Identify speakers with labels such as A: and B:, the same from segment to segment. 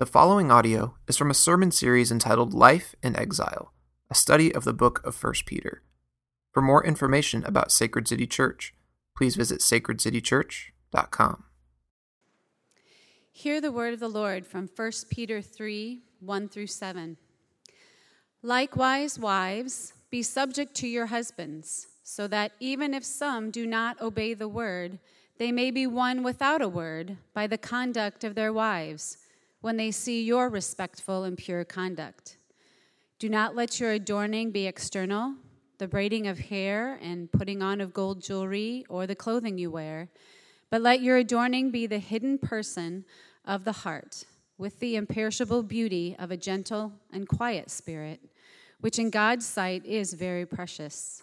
A: The following audio is from a sermon series entitled Life in Exile, a study of the book of 1 Peter. For more information about Sacred City Church, please visit sacredcitychurch.com.
B: Hear the word of the Lord from 1 Peter 3 1 through 7. Likewise, wives, be subject to your husbands, so that even if some do not obey the word, they may be won without a word by the conduct of their wives when they see your respectful and pure conduct. Do not let your adorning be external, the braiding of hair and putting on of gold jewelry or the clothing you wear, but let your adorning be the hidden person of the heart, with the imperishable beauty of a gentle and quiet spirit, which in God's sight is very precious.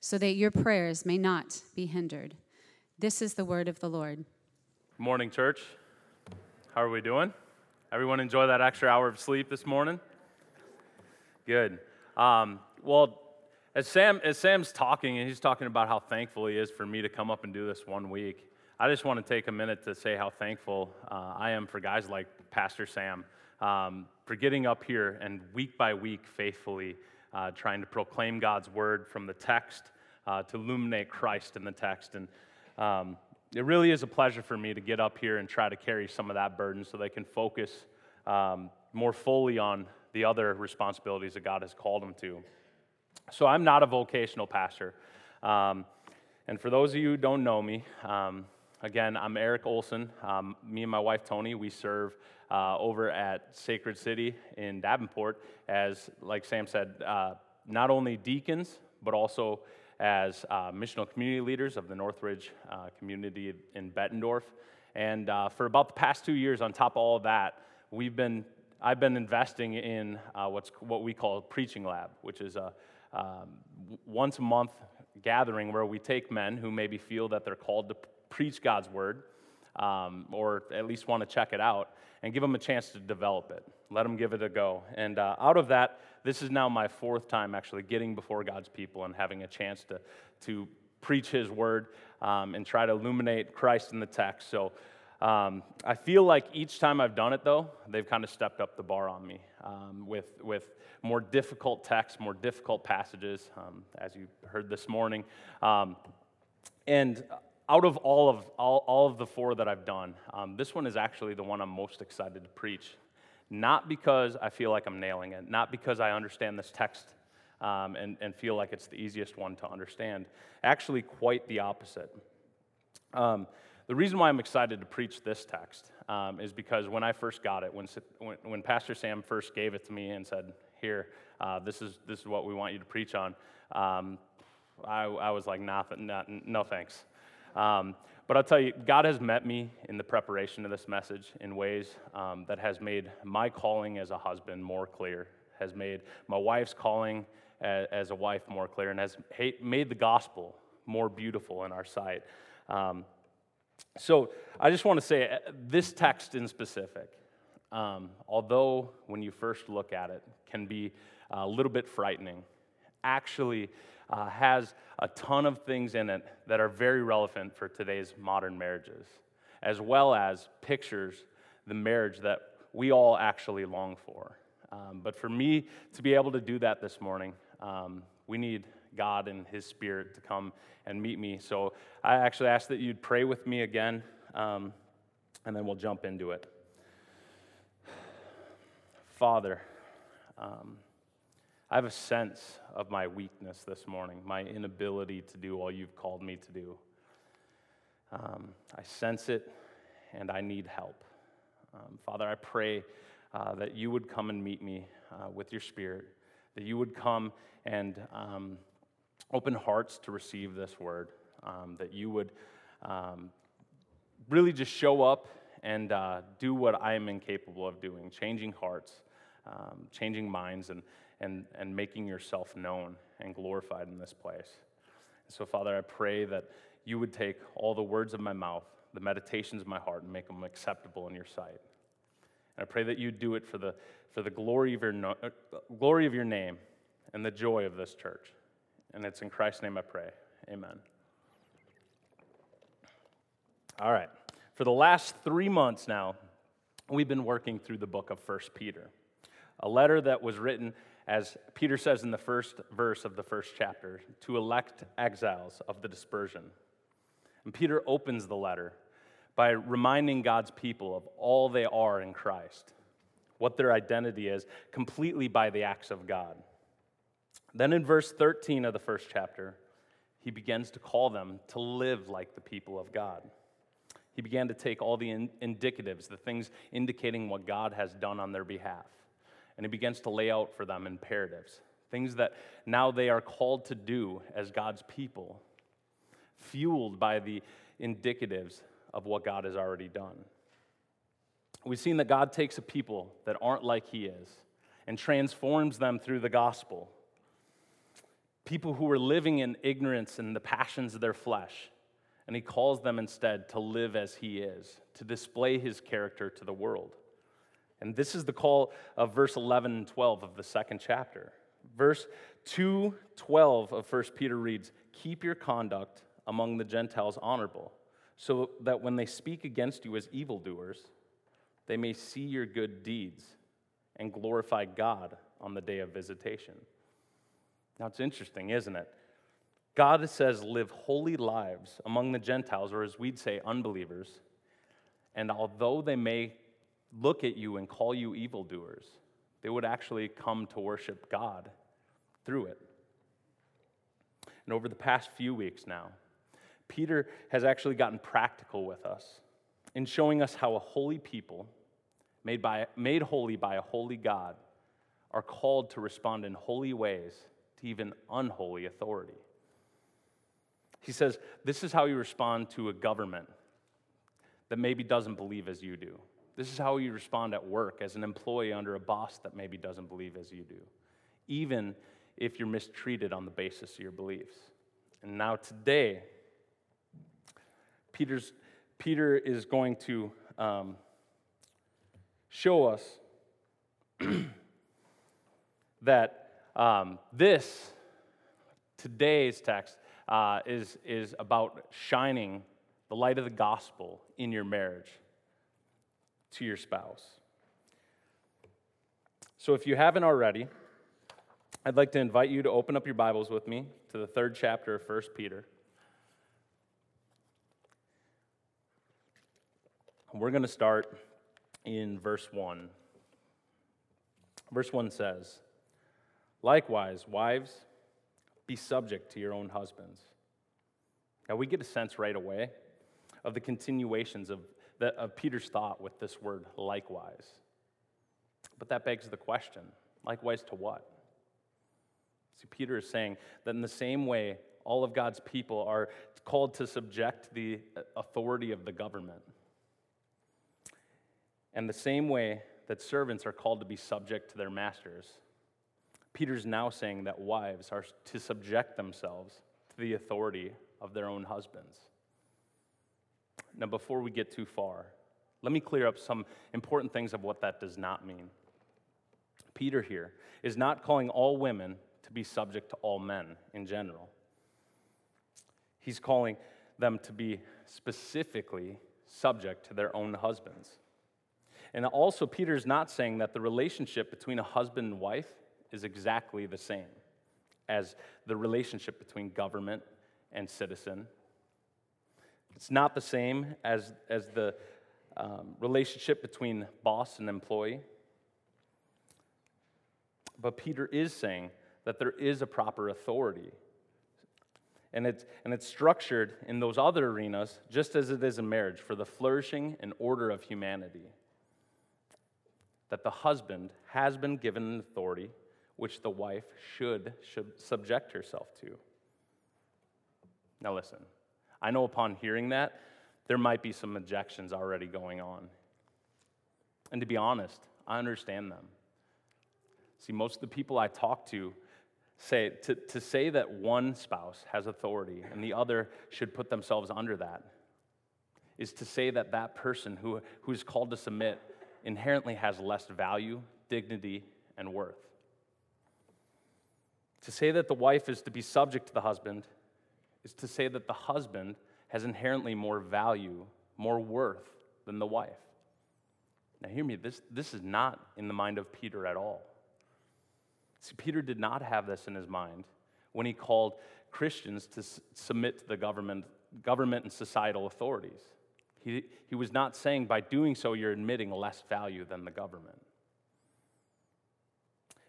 B: so that your prayers may not be hindered. This is the word of the Lord.
C: Good Morning, church. How are we doing? Everyone enjoy that extra hour of sleep this morning? Good. Um, well, as Sam as Sam's talking, and he's talking about how thankful he is for me to come up and do this one week. I just want to take a minute to say how thankful uh, I am for guys like Pastor Sam um, for getting up here and week by week faithfully uh, trying to proclaim God's word from the text uh, to illuminate Christ in the text. And um, it really is a pleasure for me to get up here and try to carry some of that burden so they can focus um, more fully on the other responsibilities that God has called them to. So I'm not a vocational pastor. Um, and for those of you who don't know me, um, again, I'm Eric Olson. Um, me and my wife Tony, we serve uh, over at Sacred City in Davenport as, like Sam said, uh, not only deacons, but also as uh, missional community leaders of the Northridge uh, community in Bettendorf. And uh, for about the past two years, on top of all of that, we've been, I've been investing in uh, what's, what we call preaching lab, which is a um, once a month gathering where we take men who maybe feel that they're called to preach God's word um, or at least want to check it out and give them a chance to develop it. Let them give it a go. And uh, out of that, this is now my fourth time actually getting before God's people and having a chance to, to preach His word um, and try to illuminate Christ in the text. So um, I feel like each time I've done it, though, they've kind of stepped up the bar on me um, with, with more difficult texts, more difficult passages, um, as you heard this morning. Um, and out of all of, all, all of the four that I've done, um, this one is actually the one I'm most excited to preach. Not because I feel like I'm nailing it, not because I understand this text um, and, and feel like it's the easiest one to understand. Actually, quite the opposite. Um, the reason why I'm excited to preach this text um, is because when I first got it, when, when, Pastor Sam first gave it to me and said, Here, uh, this, is, this is what we want you to preach on, um, I, I was like, nah, nah, no thanks. Um, but I'll tell you, God has met me in the preparation of this message in ways um, that has made my calling as a husband more clear, has made my wife's calling as, as a wife more clear, and has made the gospel more beautiful in our sight. Um, so I just want to say uh, this text in specific, um, although when you first look at it, can be a little bit frightening, actually uh, has a ton of things in it that are very relevant for today's modern marriages, as well as pictures the marriage that we all actually long for. Um, but for me to be able to do that this morning, um, we need God and His Spirit to come and meet me. So I actually ask that you'd pray with me again, um, and then we'll jump into it. Father, um, I have a sense of my weakness this morning, my inability to do all you've called me to do. Um, I sense it and I need help. Um, Father, I pray uh, that you would come and meet me uh, with your spirit, that you would come and um, open hearts to receive this word, um, that you would um, really just show up and uh, do what I am incapable of doing, changing hearts um, changing minds and, and, and making yourself known and glorified in this place. And so, Father, I pray that you would take all the words of my mouth, the meditations of my heart, and make them acceptable in your sight. And I pray that you do it for the, for the glory, of your no, uh, glory of your name and the joy of this church. And it's in Christ's name I pray. Amen. All right. For the last three months now, we've been working through the book of First Peter, a letter that was written, as Peter says in the first verse of the first chapter, to elect exiles of the dispersion. And Peter opens the letter by reminding God's people of all they are in Christ, what their identity is, completely by the acts of God. Then in verse 13 of the first chapter, he begins to call them to live like the people of God. He began to take all the in- indicatives, the things indicating what God has done on their behalf, and he begins to lay out for them imperatives, things that now they are called to do as God's people, fueled by the indicatives of what God has already done. We've seen that God takes a people that aren't like He is and transforms them through the gospel. People who were living in ignorance and the passions of their flesh, and He calls them instead to live as He is, to display His character to the world. And this is the call of verse 11 and 12 of the second chapter. Verse 2 12 of 1 Peter reads, Keep your conduct among the Gentiles honorable so that when they speak against you as evildoers, they may see your good deeds and glorify God on the day of visitation. Now, it's interesting, isn't it? God says, live holy lives among the Gentiles, or as we'd say, unbelievers. And although they may look at you and call you evildoers, they would actually come to worship God through it. And over the past few weeks now, Peter has actually gotten practical with us in showing us how a holy people, made, by, made holy by a holy God, are called to respond in holy ways to even unholy authority. He says, This is how you respond to a government that maybe doesn't believe as you do. This is how you respond at work as an employee under a boss that maybe doesn't believe as you do, even if you're mistreated on the basis of your beliefs. And now, today, Peter's, Peter is going to um, show us that um, this, today's text, uh, is, is about shining the light of the gospel in your marriage to your spouse. So if you haven't already, I'd like to invite you to open up your Bibles with me to the third chapter of 1 Peter. We're going to start in verse 1. Verse 1 says, Likewise, wives, be subject to your own husbands. Now, we get a sense right away of the continuations of, the, of Peter's thought with this word likewise. But that begs the question likewise to what? See, Peter is saying that in the same way, all of God's people are called to subject the uh, authority of the government. And the same way that servants are called to be subject to their masters, Peter's now saying that wives are to subject themselves to the authority of their own husbands. Now, before we get too far, let me clear up some important things of what that does not mean. Peter here is not calling all women to be subject to all men in general. He's calling them to be specifically subject to their own husbands. And also, Peter's not saying that the relationship between a husband and wife is exactly the same as the relationship between government and citizen. It's not the same as, as the um, relationship between boss and employee. But Peter is saying that there is a proper authority. And it's, and it's structured in those other arenas just as it is in marriage for the flourishing and order of humanity that the husband has been given an authority which the wife should, should subject herself to. Now, listen, I know upon hearing that, there might be some objections already going on. And to be honest, I understand them. See, most of the people I talk to say to, to say that one spouse has authority and the other should put themselves under that is to say that that person who, who's called to submit inherently has less value, dignity, and worth. To say that the wife is to be subject to the husband is to say that the husband has inherently more value, more worth than the wife. Now, hear me, this, this is not in the mind of Peter at all. See, Peter did not have this in his mind when he called Christians to s- submit to the government, government and societal authorities. He, he was not saying by doing so you're admitting less value than the government.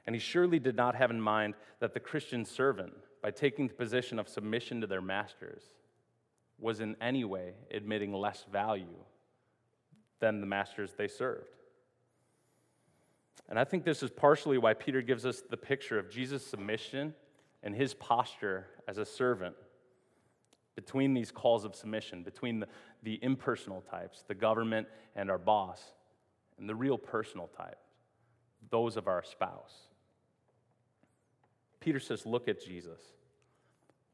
C: And he surely did not have in mind that the Christian servant, by taking the position of submission to their masters, was in any way admitting less value than the masters they served. And I think this is partially why Peter gives us the picture of Jesus' submission and his posture as a servant between these calls of submission, between the, the impersonal types, the government and our boss, and the real personal types, those of our spouse. Peter says, Look at Jesus.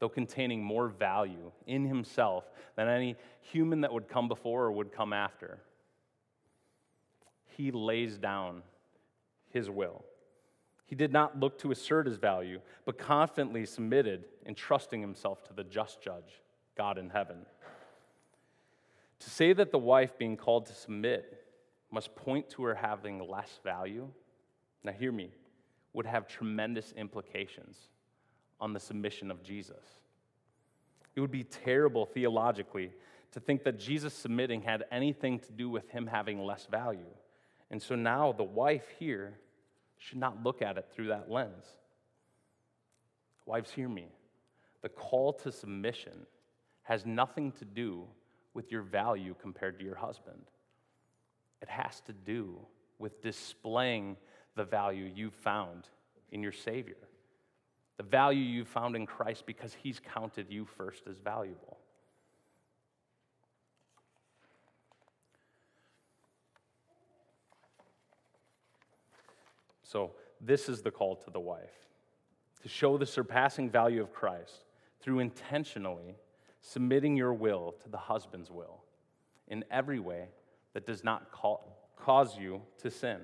C: Though containing more value in himself than any human that would come before or would come after, he lays down his will. He did not look to assert his value, but confidently submitted, entrusting himself to the just judge, God in heaven. To say that the wife being called to submit must point to her having less value, now hear me, would have tremendous implications on the submission of Jesus. It would be terrible theologically to think that Jesus submitting had anything to do with him having less value. And so now the wife here should not look at it through that lens. Wives, hear me. The call to submission has nothing to do with your value compared to your husband. It has to do with displaying the value you've found in your Savior, the value you've found in Christ because He's counted you first as valuable. So, this is the call to the wife to show the surpassing value of Christ through intentionally submitting your will to the husband's will in every way that does not call, cause you to sin.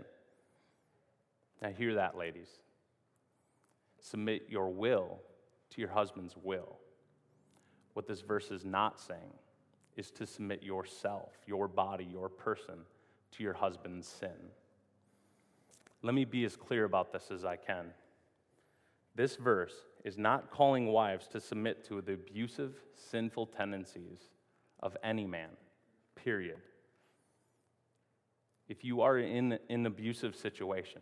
C: Now, hear that, ladies. Submit your will to your husband's will. What this verse is not saying is to submit yourself, your body, your person to your husband's sin. Let me be as clear about this as I can. This verse is not calling wives to submit to the abusive, sinful tendencies of any man, period. If you are in an abusive situation,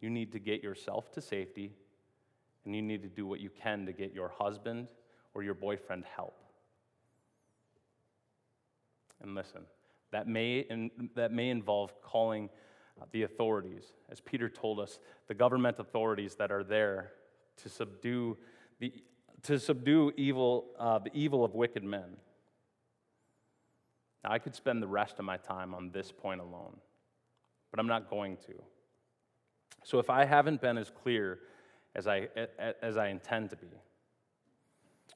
C: you need to get yourself to safety and you need to do what you can to get your husband or your boyfriend help. And listen, that may, that may involve calling the authorities. As Peter told us, the government authorities that are there to subdue, the, to subdue evil, uh, the evil of wicked men. Now, I could spend the rest of my time on this point alone, but I'm not going to. So, if I haven't been as clear as I, as I intend to be,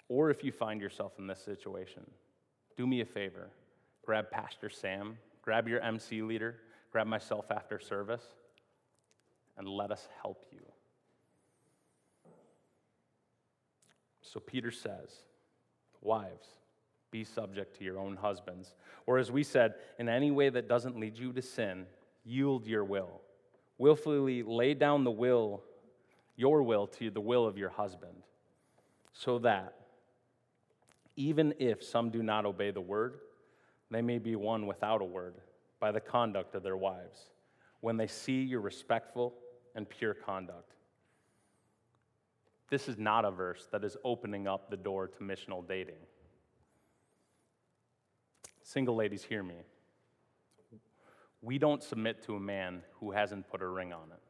C: or if you find yourself in this situation, do me a favor. Grab Pastor Sam, grab your MC leader, grab myself after service, and let us help you. So Peter says, Wives, be subject to your own husbands. Or as we said, in any way that doesn't lead you to sin, yield your will. Willfully lay down the will, your will, to the will of your husband, so that even if some do not obey the word, they may be won without a word by the conduct of their wives when they see your respectful and pure conduct. This is not a verse that is opening up the door to missional dating. Single ladies, hear me. We don't submit to a man who hasn't put a ring on it.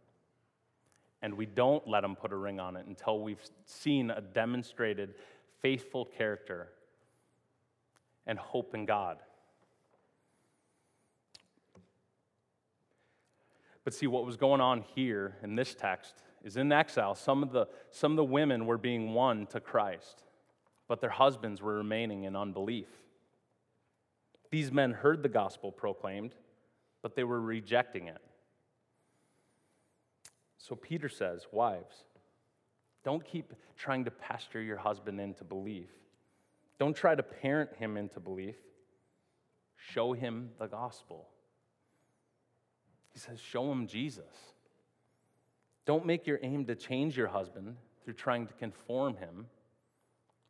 C: And we don't let him put a ring on it until we've seen a demonstrated faithful character and hope in God. But see, what was going on here in this text is in exile, some of the, some of the women were being won to Christ, but their husbands were remaining in unbelief. These men heard the gospel proclaimed, but they were rejecting it. So Peter says, Wives, don't keep trying to pester your husband into belief. Don't try to parent him into belief. Show him the gospel. He says, Show him Jesus. Don't make your aim to change your husband through trying to conform him,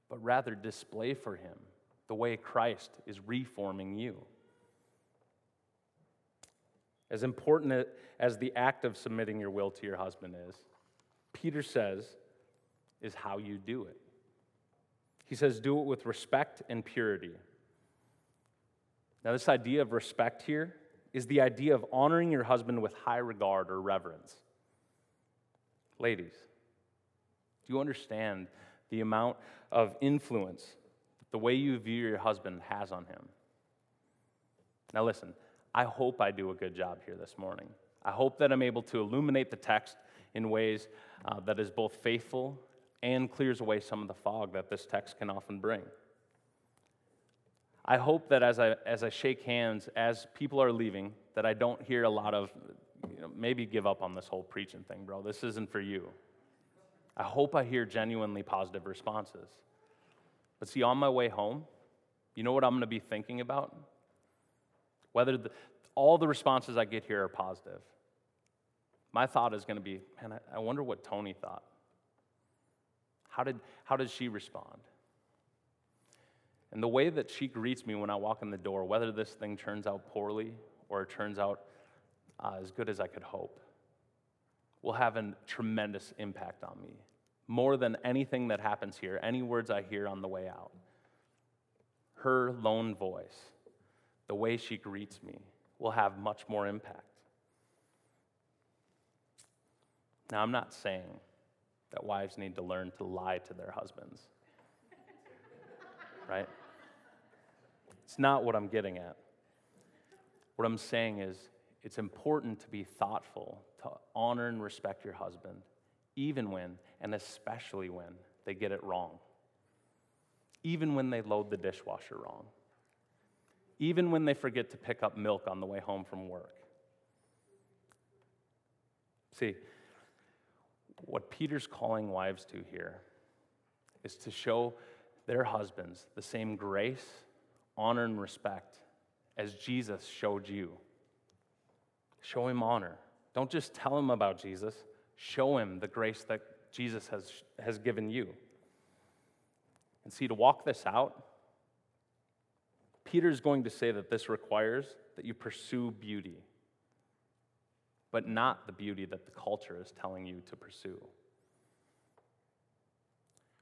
C: but rather display for him the way Christ is reforming you. As important as the act of submitting your will to your husband is, Peter says, is how you do it. He says, do it with respect and purity. Now, this idea of respect here is the idea of honoring your husband with high regard or reverence. Ladies, do you understand the amount of influence that the way you view your husband has on him? Now, listen, I hope I do a good job here this morning. I hope that I'm able to illuminate the text in ways uh, that is both faithful and clears away some of the fog that this text can often bring. I hope that as I, as I shake hands, as people are leaving, that I don't hear a lot of, you know, maybe give up on this whole preaching thing, bro. This isn't for you. I hope I hear genuinely positive responses. But see, on my way home, you know what I'm going to be thinking about? Whether the, all the responses I get here are positive. My thought is going to be, man, I, wonder what Tony thought. How did, how did she respond? And the way that she greets me when I walk in the door, whether this thing turns out poorly or it turns out uh, as good as I could hope, will have a tremendous impact on me. More than anything that happens here, any words I hear on the way out. Her lone voice, the way she greets me, will have much more impact. Now, I'm not saying that wives need to learn to lie to their husbands, right? It's not what I'm getting at. What I'm saying is, it's important to be thoughtful, to honor and respect your husband, even when, and especially when, they get it wrong. Even when they load the dishwasher wrong. Even when they forget to pick up milk on the way home from work. See, what Peter's calling wives to here is to show their husbands the same grace honor and respect as Jesus showed you. Show him honor. Don't just tell him about Jesus, show him the grace that Jesus has, has given you. And see, to walk this out, Peter is going to say that this requires that you pursue beauty, but not the beauty that the culture is telling you to pursue.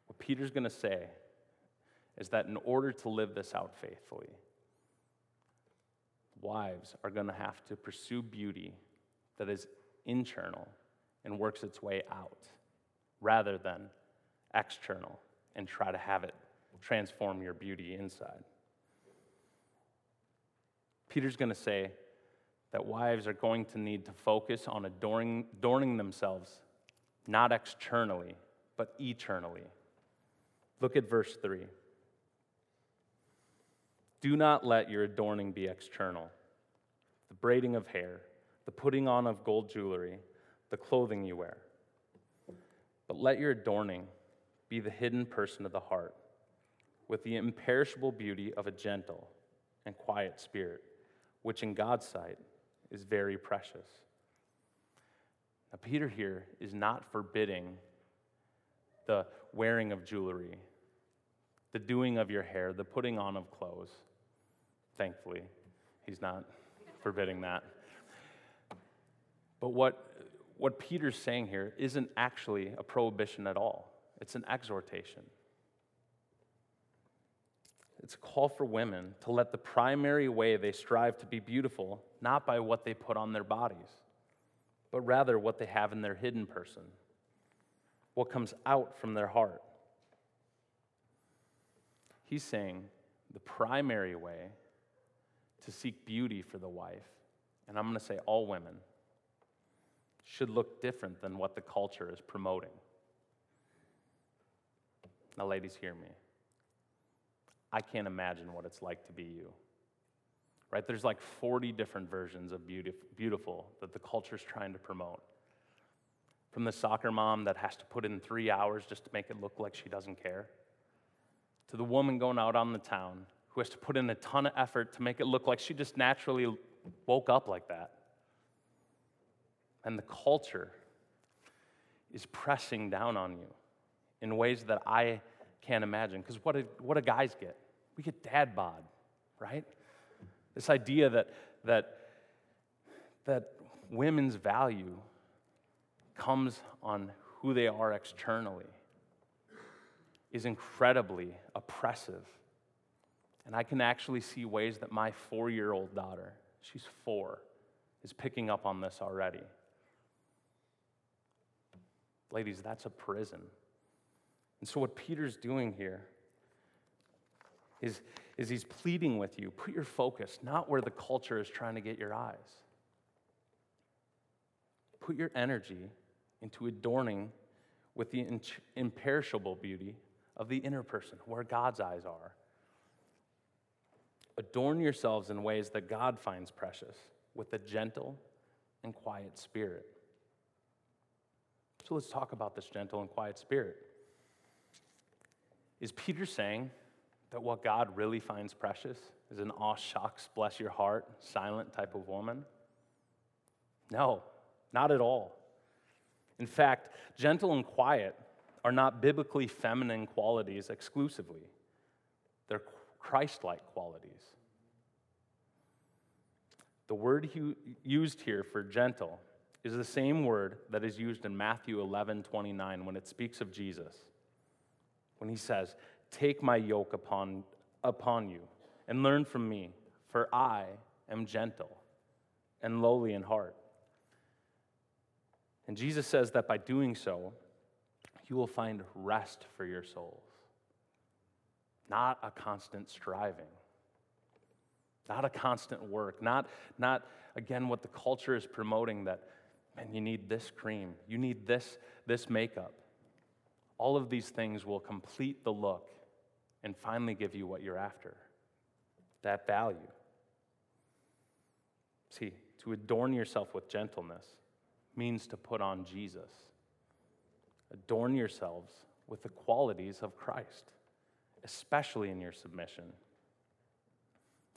C: What Peter's going to say is that in order to live this out faithfully, wives are going to have to pursue beauty that is internal and works its way out rather than external and try to have it transform your beauty inside. Peter's going to say that wives are going to need to focus on adorning, adorning themselves not externally, but eternally. Look at verse 3. Do not let your adorning be external the braiding of hair, the putting on of gold jewelry, the clothing you wear. But let your adorning be the hidden person of the heart, with the imperishable beauty of a gentle and quiet spirit, which in God's sight is very precious. Now, Peter here is not forbidding the wearing of jewelry, the doing of your hair, the putting on of clothes. Thankfully, he's not forbidding that. But what, what Peter's saying here isn't actually a prohibition at all, it's an exhortation. It's a call for women to let the primary way they strive to be beautiful not by what they put on their bodies, but rather what they have in their hidden person, what comes out from their heart. He's saying the primary way to seek beauty for the wife, and I'm going to say all women, should look different than what the culture is promoting. Now, ladies, hear me. I can't imagine what it's like to be you. Right? There's like 40 different versions of beautiful that the culture is trying to promote. From the soccer mom that has to put in three hours just to make it look like she doesn't care, to the woman going out on the town who has to put in a ton of effort to make it look like she just naturally woke up like that. And the culture is pressing down on you in ways that I can't imagine. Because what, do, what do guys get? We get dad bod, right? This idea that, that, that women's value comes on who they are externally is incredibly oppressive. And I can actually see ways that my four year old daughter, she's four, is picking up on this already. Ladies, that's a prison. And so, what Peter's doing here is, is he's pleading with you put your focus not where the culture is trying to get your eyes. Put your energy into adorning with the imperishable beauty of the inner person, where God's eyes are. Adorn yourselves in ways that God finds precious, with a gentle and quiet spirit. So let's talk about this gentle and quiet spirit. Is Peter saying that what God really finds precious is an aw shucks, bless your heart, silent type of woman? No, not at all. In fact, gentle and quiet are not biblically feminine qualities exclusively, they're Christ like qualities. The word used here for gentle is the same word that is used in Matthew 11 29 when it speaks of Jesus. When he says, Take my yoke upon, upon you and learn from me, for I am gentle and lowly in heart. And Jesus says that by doing so, you will find rest for your souls, not a constant striving, not a constant work, not, not again, what the culture is promoting that man, you need this cream, you need this, this makeup. All of these things will complete the look and finally give you what you're after that value. See, to adorn yourself with gentleness means to put on Jesus. Adorn yourselves with the qualities of Christ, especially in your submission.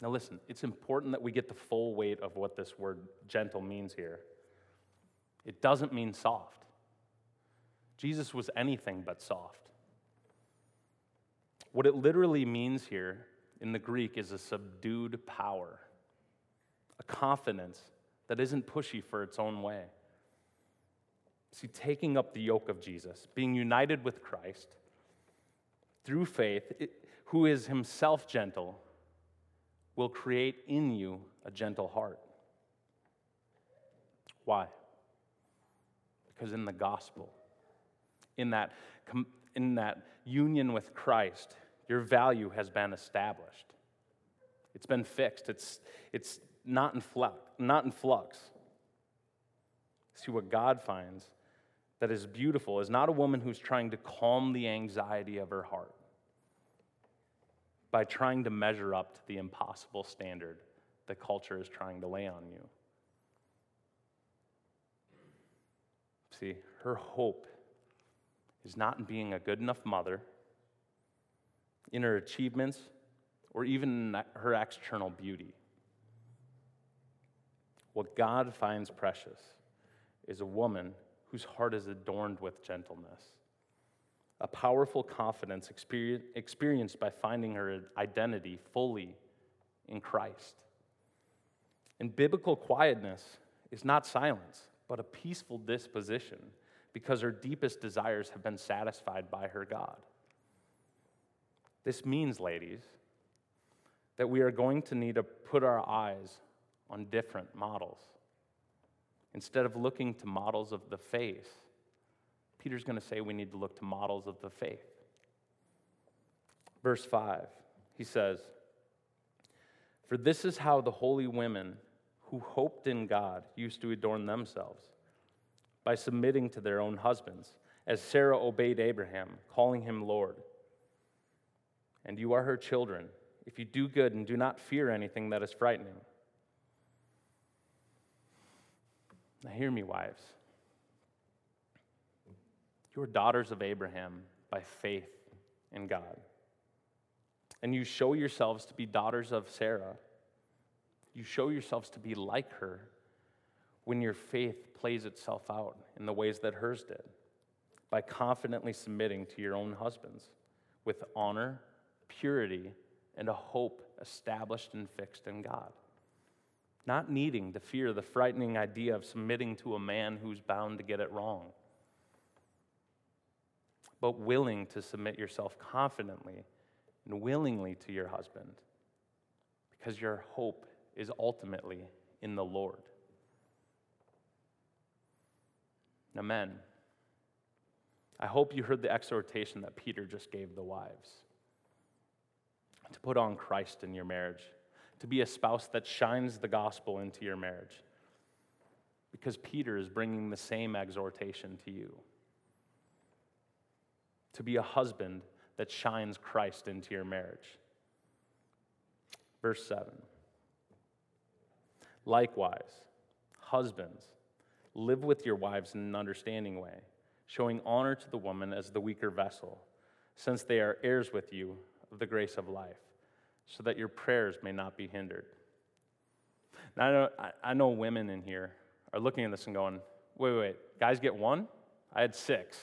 C: Now, listen, it's important that we get the full weight of what this word gentle means here. It doesn't mean soft. Jesus was anything but soft. What it literally means here in the Greek is a subdued power, a confidence that isn't pushy for its own way. See, taking up the yoke of Jesus, being united with Christ through faith, it, who is himself gentle, will create in you a gentle heart. Why? Because in the gospel, in that, in that union with Christ, your value has been established. It's been fixed. It's, it's not, in flux, not in flux. See, what God finds that is beautiful is not a woman who's trying to calm the anxiety of her heart by trying to measure up to the impossible standard the culture is trying to lay on you. See, her hope is not in being a good enough mother, in her achievements, or even in her external beauty. What God finds precious is a woman whose heart is adorned with gentleness, a powerful confidence experienced by finding her identity fully in Christ. And biblical quietness is not silence, but a peaceful disposition because her deepest desires have been satisfied by her God. This means, ladies, that we are going to need to put our eyes on different models. Instead of looking to models of the faith, Peter's going to say we need to look to models of the faith. Verse 5, he says, For this is how the holy women who hoped in God used to adorn themselves by submitting to their own husbands, as Sarah obeyed Abraham, calling him Lord. And you are her children, if you do good and do not fear anything that is frightening. Now, hear me, wives. You are daughters of Abraham by faith in God. And you show yourselves to be daughters of Sarah. You show yourselves to be like her when your faith plays itself out in the ways that hers did, by confidently submitting to your own husbands with honor, purity, and a hope established and fixed in God. Not needing to fear the frightening idea of submitting to a man who's bound to get it wrong, but willing to submit yourself confidently and willingly to your husband because your hope is ultimately in the Lord. Now, men, I hope you heard the exhortation that Peter just gave the wives to put on Christ in your marriage, to be a spouse that shines the gospel into your marriage. Because Peter is bringing the same exhortation to you to be a husband that shines Christ into your marriage. Verse 7 Likewise, husbands, live with your wives in an understanding way, showing honor to the woman as the weaker vessel, since they are heirs with you of the grace of life, so that your prayers may not be hindered. Now, I know, I know women in here are looking at this and going, wait, wait, wait, guys get one? I had six,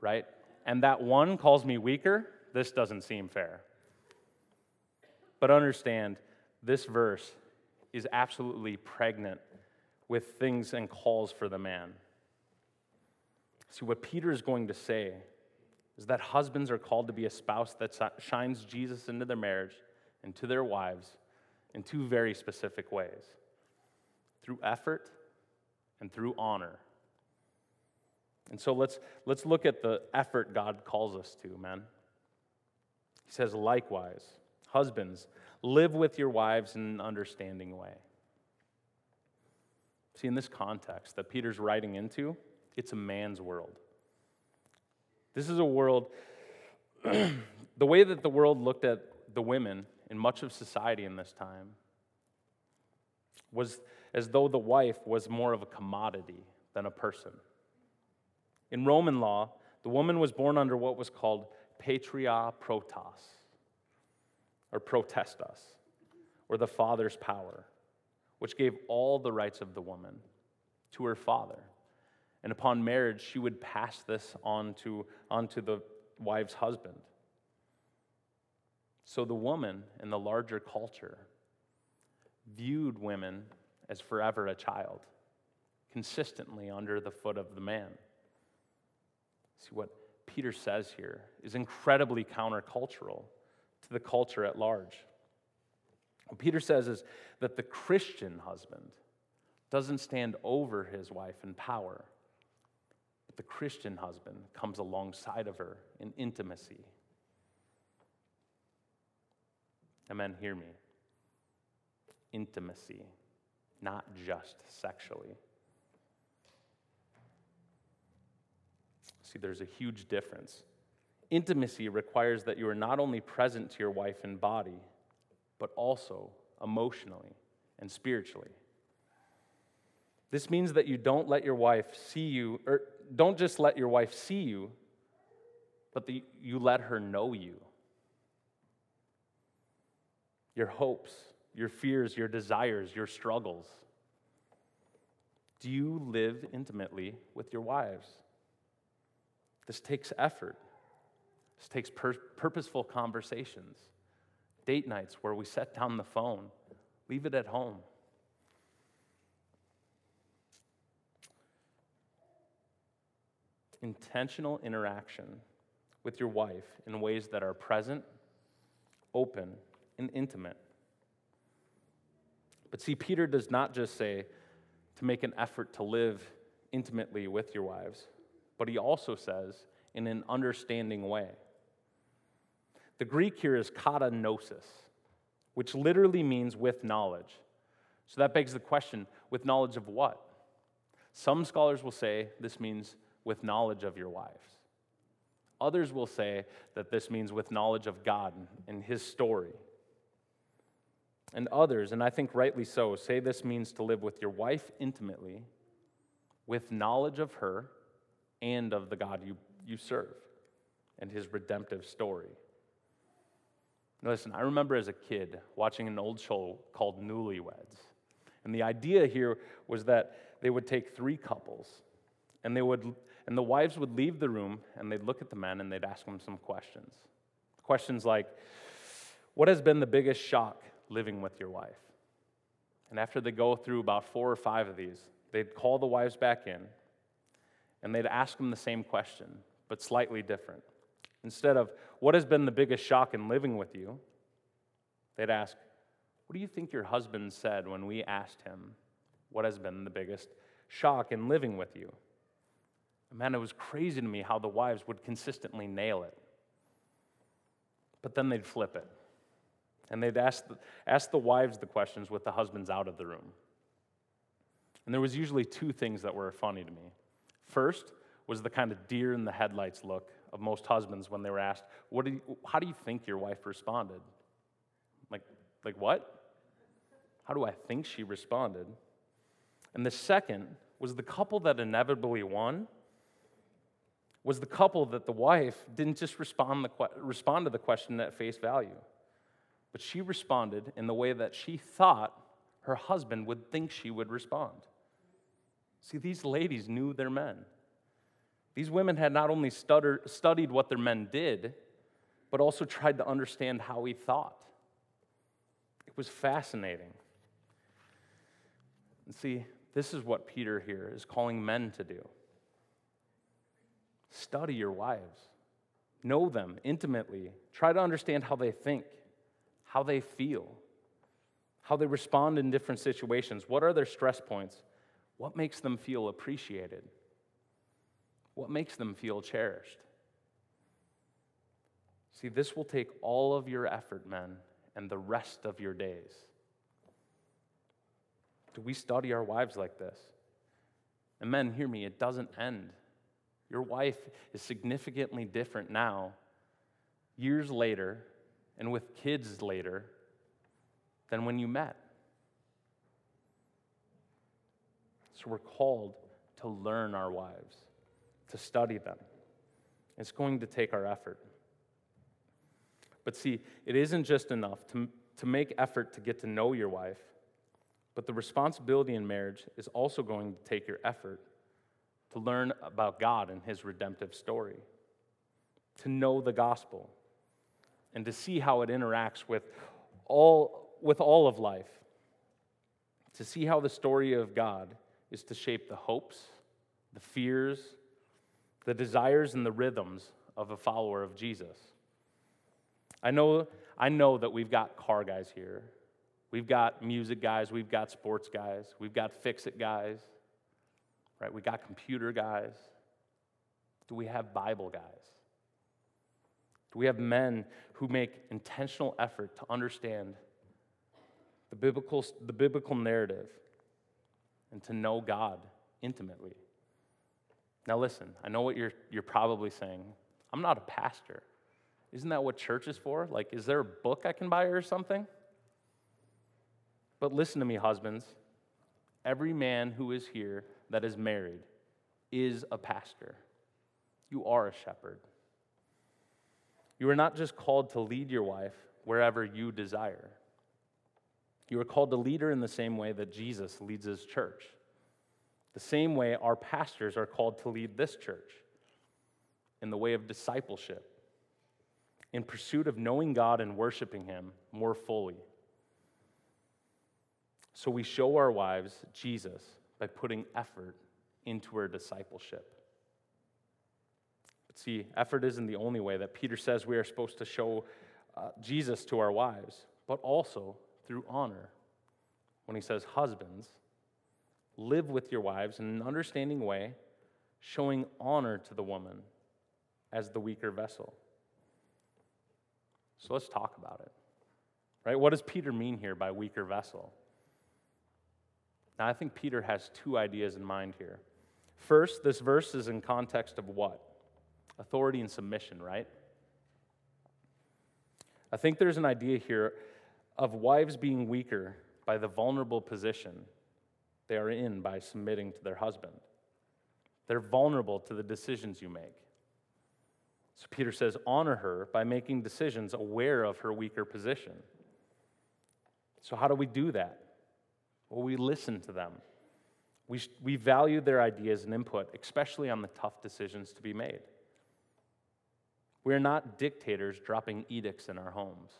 C: right? And that one calls me weaker? This doesn't seem fair. But understand, this verse is absolutely pregnant with things and calls for the man. See, what Peter is going to say is that husbands are called to be a spouse that shines Jesus into their marriage and to their wives in two very specific ways through effort and through honor. And so let's, let's look at the effort God calls us to, man. He says, likewise, husbands, live with your wives in an understanding way. See, in this context that Peter's writing into, it's a man's world. This is a world, the way that the world looked at the women in much of society in this time was as though the wife was more of a commodity than a person. In Roman law, the woman was born under what was called patria protas, or protestas, or the father's power which gave all the rights of the woman to her father. And upon marriage, she would pass this on to, on to the wife's husband. So the woman in the larger culture viewed women as forever a child, consistently under the foot of the man. See, what Peter says here is incredibly countercultural to the culture at large. What Peter says is that the Christian husband doesn't stand over his wife in power, the Christian husband comes alongside of her in intimacy. Amen, hear me. Intimacy, not just sexually. See, there's a huge difference. Intimacy requires that you are not only present to your wife in body, but also emotionally and spiritually. This means that you don't let your wife see you, or don't just let your wife see you, but the, you let her know you. Your hopes, your fears, your desires, your struggles. Do you live intimately with your wives? This takes effort. This takes pur- purposeful conversations date nights where we set down the phone, leave it at home. Intentional interaction with your wife in ways that are present, open, and intimate. But see, Peter does not just say to make an effort to live intimately with your wives, but he also says in an understanding way. The Greek here is kata gnosis, which literally means with knowledge. So that begs the question with knowledge of what? Some scholars will say this means with knowledge of your wives. Others will say that this means with knowledge of God and his story. And others, and I think rightly so, say this means to live with your wife intimately, with knowledge of her and of the God you, you serve and his redemptive story. Now, listen, I remember as a kid watching an old show called Newlyweds. And the idea here was that they would take three couples and they would and the wives would leave the room and they'd look at the men and they'd ask them some questions. Questions like, What has been the biggest shock living with your wife? And after they go through about four or five of these, they'd call the wives back in and they'd ask them the same question, but slightly different. Instead of, What has been the biggest shock in living with you? they'd ask, What do you think your husband said when we asked him, What has been the biggest shock in living with you? Man, it was crazy to me how the wives would consistently nail it. But then they'd flip it. And they'd ask the, ask the wives the questions with the husbands out of the room. And there was usually two things that were funny to me. First was the kind of deer in the headlights look of most husbands when they were asked, what do you, How do you think your wife responded? Like, like what? How do I think she responded? And the second was the couple that inevitably won was the couple that the wife didn't just respond, the, respond to the question at face value, but she responded in the way that she thought her husband would think she would respond. See, these ladies knew their men. These women had not only stutter, studied what their men did, but also tried to understand how he thought. It was fascinating. And see, this is what Peter here is calling men to do. Study your wives, know them intimately, try to understand how they think, how they feel, how they respond in different situations. What are their stress points? What makes them feel appreciated? What makes them feel cherished? See, this will take all of your effort, men, and the rest of your days. Do we study our wives like this? And men, hear me, it doesn't end your wife is significantly different now, years later, and with kids later, than when you met. So we're called to learn our wives, to study them. It's going to take our effort. But see, it isn't just enough to, to make effort to get to know your wife, but the responsibility in marriage is also going to take your effort to learn about God and his redemptive story, to know the gospel, and to see how it interacts with all, with all of life, to see how the story of God is to shape the hopes, the fears, the desires, and the rhythms of a follower of Jesus. I know, I know that we've got car guys here. We've got music guys, we've got sports guys, we've got fix it guys, right? We got computer guys. Do we have Bible guys? Do we have men who make intentional effort to understand the biblical, the biblical narrative and to know God intimately? Now, listen, I know what you're, you're probably saying. I'm not a pastor. Isn't that what church is for? Like, is there a book I can buy or something? But listen to me, husbands. Every man who is here that is married is a pastor. You are a shepherd. You are not just called to lead your wife wherever you desire. You are called to lead her in the same way that Jesus leads his church. The same way our pastors are called to lead this church in the way of discipleship, in pursuit of knowing God and worshiping him more fully. So we show our wives Jesus by putting effort into our discipleship. But see, effort isn't the only way that Peter says we are supposed to show uh, Jesus to our wives, but also through honor. When he says, Husbands, live with your wives in an understanding way, showing honor to the woman as the weaker vessel. So let's talk about it. Right? What does Peter mean here by weaker vessel? Now, I think Peter has two ideas in mind here. First, this verse is in context of what? Authority and submission, right? I think there's an idea here of wives being weaker by the vulnerable position they are in by submitting to their husband. They're vulnerable to the decisions you make. So Peter says, honor her by making decisions aware of her weaker position. So, how do we do that? Well, we listen to them. We, we value their ideas and input, especially on the tough decisions to be made. We're not dictators dropping edicts in our homes.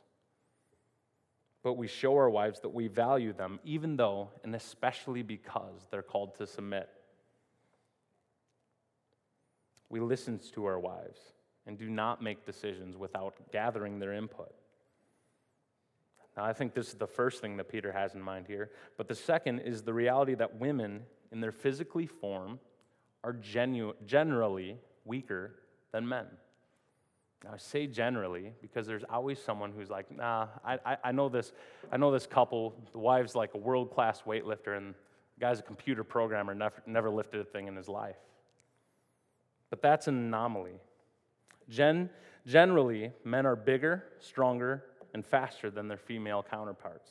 C: But we show our wives that we value them, even though and especially because they're called to submit. We listen to our wives and do not make decisions without gathering their input. Now, I think this is the first thing that Peter has in mind here. But the second is the reality that women, in their physically form, are genu- generally weaker than men. Now, I say generally because there's always someone who's like, nah, I, I, I know this, I know this couple, the wife's like a world class weightlifter, and the guy's a computer programmer, never, never lifted a thing in his life. But that's an anomaly. Gen, generally, men are bigger, stronger, and faster than their female counterparts.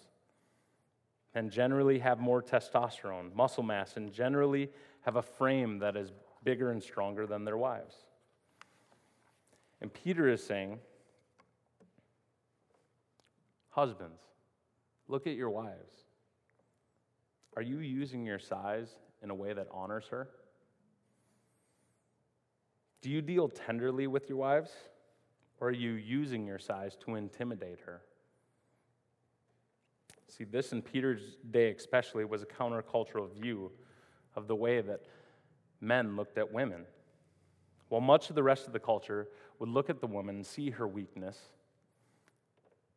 C: And generally have more testosterone, muscle mass, and generally have a frame that is bigger and stronger than their wives. And Peter is saying, Husbands, look at your wives. Are you using your size in a way that honors her? Do you deal tenderly with your wives? Or are you using your size to intimidate her? See, this in Peter's day, especially, was a countercultural view of the way that men looked at women. While much of the rest of the culture would look at the woman and see her weakness,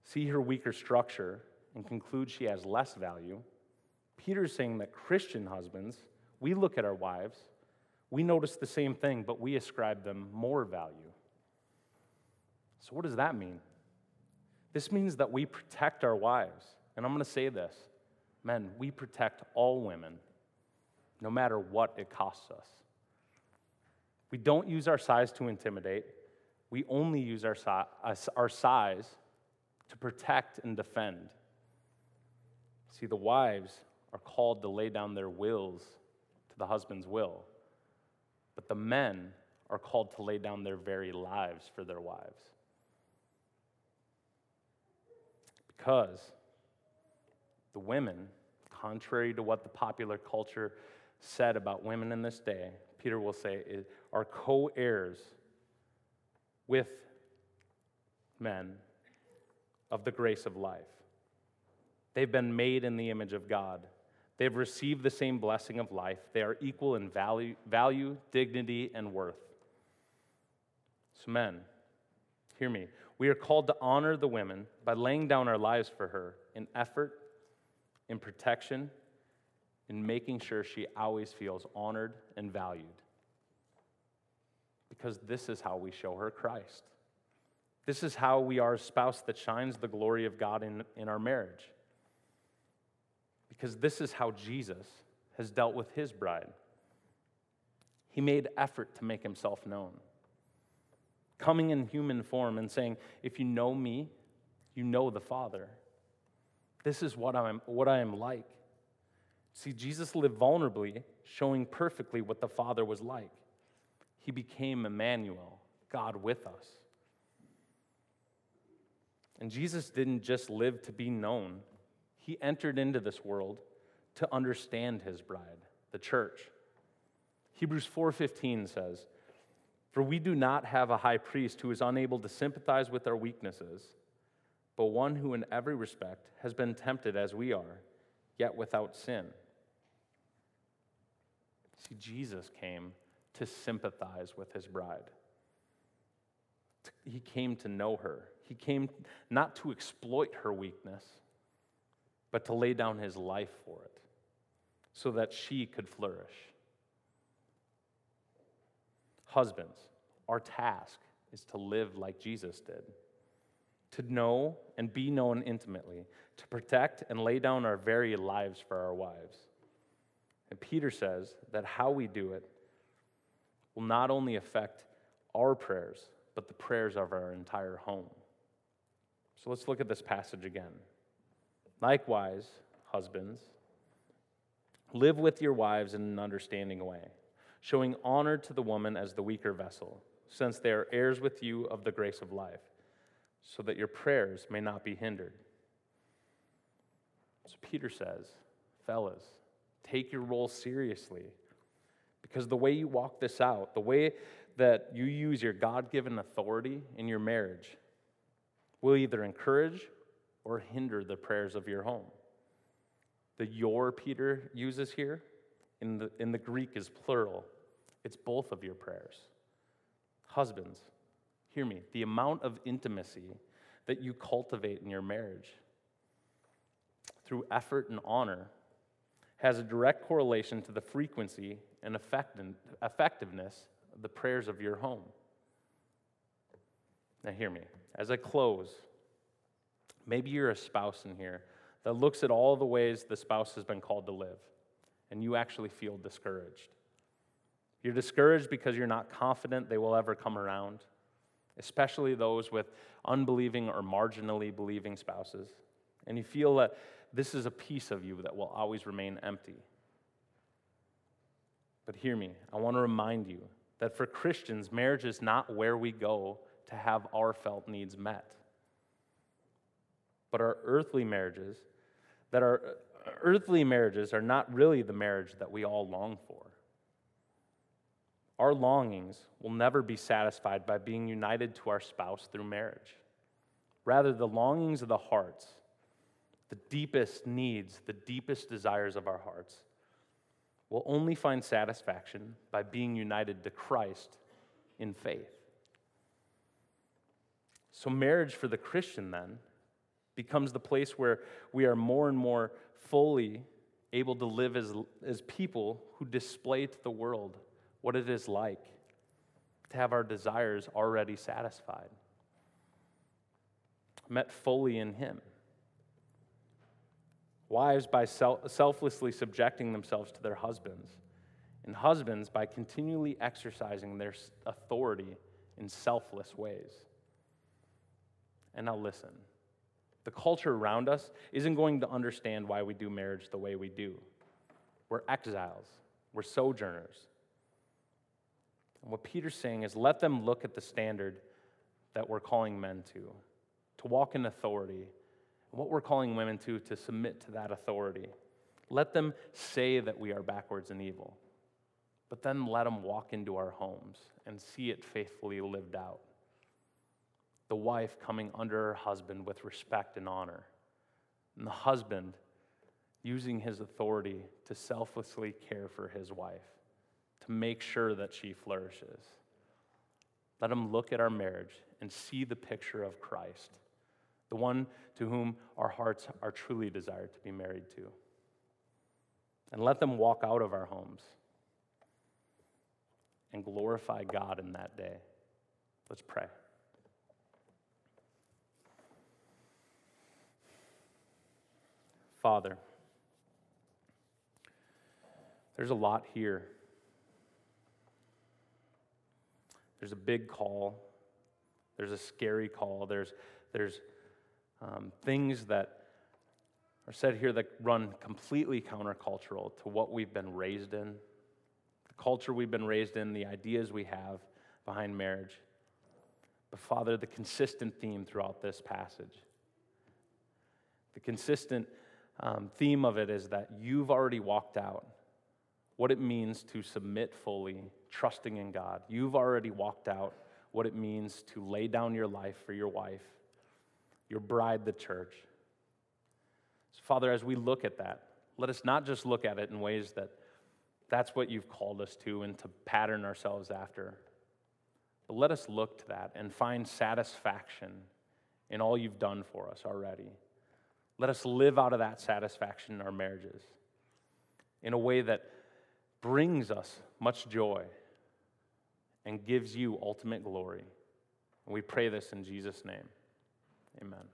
C: see her weaker structure, and conclude she has less value, Peter's saying that Christian husbands, we look at our wives, we notice the same thing, but we ascribe them more value. So, what does that mean? This means that we protect our wives. And I'm going to say this men, we protect all women, no matter what it costs us. We don't use our size to intimidate, we only use our, our size to protect and defend. See, the wives are called to lay down their wills to the husband's will, but the men are called to lay down their very lives for their wives. Because the women, contrary to what the popular culture said about women in this day, Peter will say, are co heirs with men of the grace of life. They've been made in the image of God. They've received the same blessing of life. They are equal in value, value dignity, and worth. So, men, hear me. We are called to honor the women by laying down our lives for her in effort, in protection, in making sure she always feels honored and valued. Because this is how we show her Christ. This is how we are a spouse that shines the glory of God in, in our marriage. Because this is how Jesus has dealt with his bride. He made effort to make himself known coming in human form and saying, If you know me, you know the Father. This is what, I'm, what I am like. See, Jesus lived vulnerably, showing perfectly what the Father was like. He became Emmanuel, God with us. And Jesus didn't just live to be known, he entered into this world to understand his bride, the church. Hebrews 4:15 says, for we do not have a high priest who is unable to sympathize with our weaknesses, but one who in every respect has been tempted as we are, yet without sin. See, Jesus came to sympathize with his bride. He came to know her. He came not to exploit her weakness, but to lay down his life for it so that she could flourish. Husbands, our task is to live like Jesus did, to know and be known intimately, to protect and lay down our very lives for our wives. And Peter says that how we do it will not only affect our prayers, but the prayers of our entire home. So let's look at this passage again. Likewise, husbands, live with your wives in an understanding way, showing honor to the woman as the weaker vessel, since they are heirs with you of the grace of life, so that your prayers may not be hindered. So Peter says, fellas, take your role seriously. Because the way you walk this out, the way that you use your God given authority in your marriage, will either encourage or hinder the prayers of your home. The your Peter uses here in the, in the Greek is plural, it's both of your prayers. Husbands, hear me, the amount of intimacy that you cultivate in your marriage through effort and honor has a direct correlation to the frequency and effectiveness of the prayers of your home. Now, hear me. As I close, maybe you're a spouse in here that looks at all the ways the spouse has been called to live, and you actually feel discouraged. You're discouraged because you're not confident they will ever come around, especially those with unbelieving or marginally believing spouses. And you feel that this is a piece of you that will always remain empty. But hear me, I want to remind you that for Christians, marriage is not where we go to have our felt needs met. But our earthly marriages, that our uh, earthly marriages are not really the marriage that we all long for. Our longings will never be satisfied by being united to our spouse through marriage. Rather, the longings of the hearts the deepest needs, the deepest desires of our hearts, will only find satisfaction by being united to Christ in faith. So, marriage for the Christian then becomes the place where we are more and more fully able to live as, as people who display to the world what it is like to have our desires already satisfied, met fully in Him. Wives by selflessly subjecting themselves to their husbands, and husbands by continually exercising their authority in selfless ways. And now listen the culture around us isn't going to understand why we do marriage the way we do. We're exiles, we're sojourners. And what Peter's saying is let them look at the standard that we're calling men to, to walk in authority and what we're calling women to, to submit to that authority. Let them say that we are backwards and evil, but then let them walk into our homes and see it faithfully lived out. The wife coming under her husband with respect and honor, and the husband using his authority to selflessly care for his wife, to make sure that she flourishes. Let them look at our marriage and see the picture of Christ the one to whom our hearts are truly desired to be married to. And let them walk out of our homes and glorify God in that day. Let's pray. Father, there's a lot here. There's a big call. There's a scary call. There's, there's um, things that are said here that run completely countercultural to what we've been raised in, the culture we've been raised in, the ideas we have behind marriage. But Father, the consistent theme throughout this passage, the consistent um, theme of it is that you've already walked out what it means to submit fully, trusting in God. You've already walked out what it means to lay down your life for your wife your bride, the church. So, Father, as we look at that, let us not just look at it in ways that that's what you've called us to and to pattern ourselves after, but let us look to that and find satisfaction in all you've done for us already. Let us live out of that satisfaction in our marriages in a way that brings us much joy and gives you ultimate glory. And we pray this in Jesus' name. Amen.